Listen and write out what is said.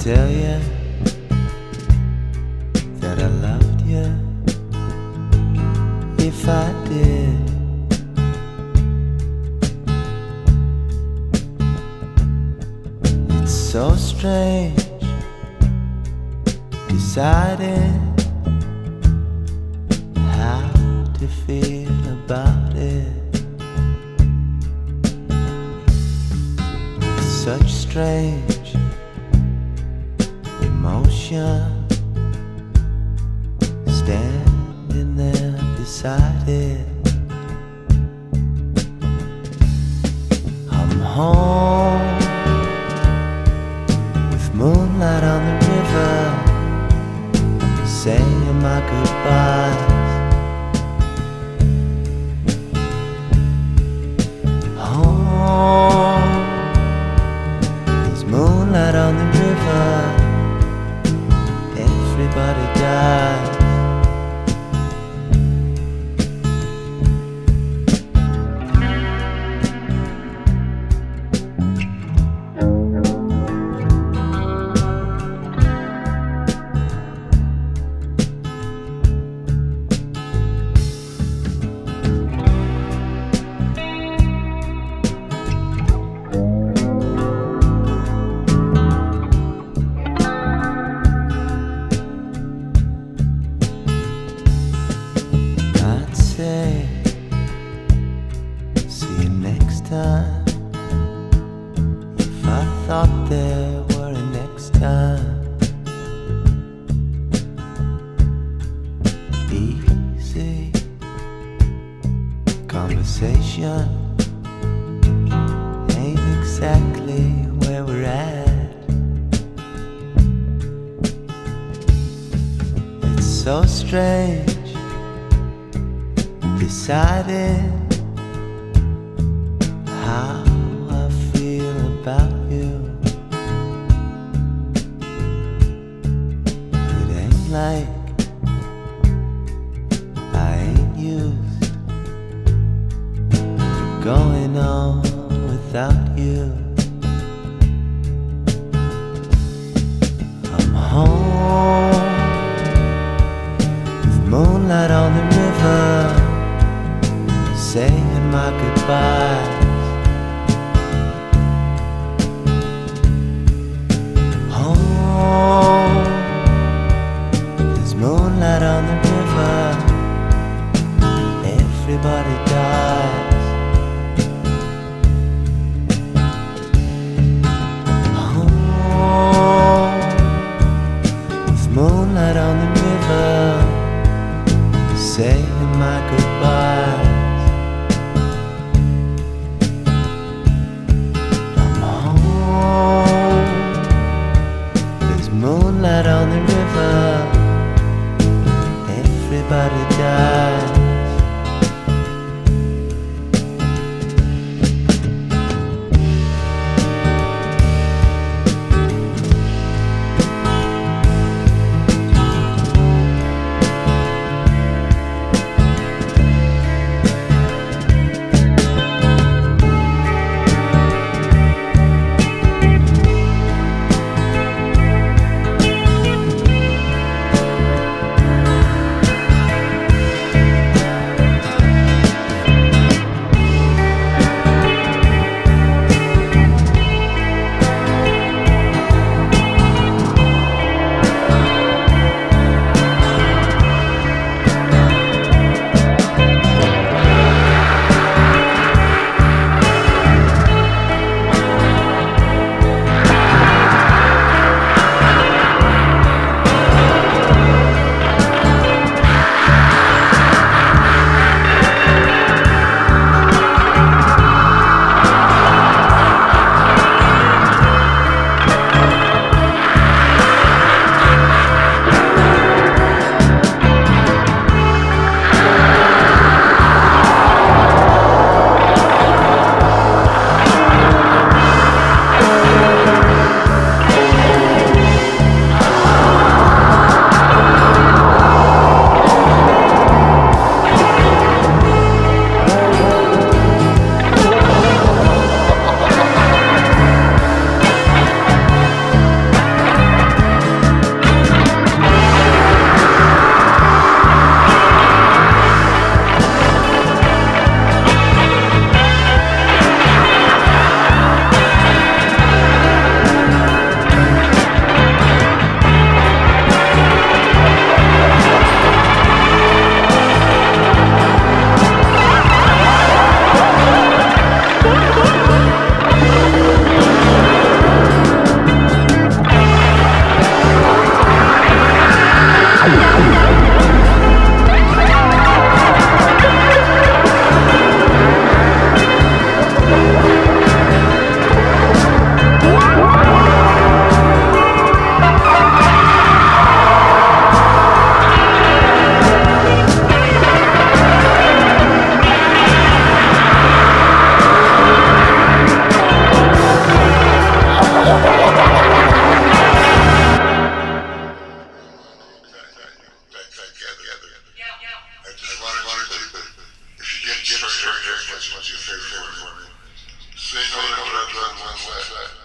tell you that I loved you. If I did. It's so strange deciding how to feel about it. With such strange emotion, standing there beside so strange deciding how I feel about you. It ain't like I ain't used to going on without you. Saying my goodbyes. Home, there's moonlight on the river. Everybody dies. Home, with moonlight on the river, saying my goodbyes. Everybody dies. was your favorite woman? Say no to that one, what's?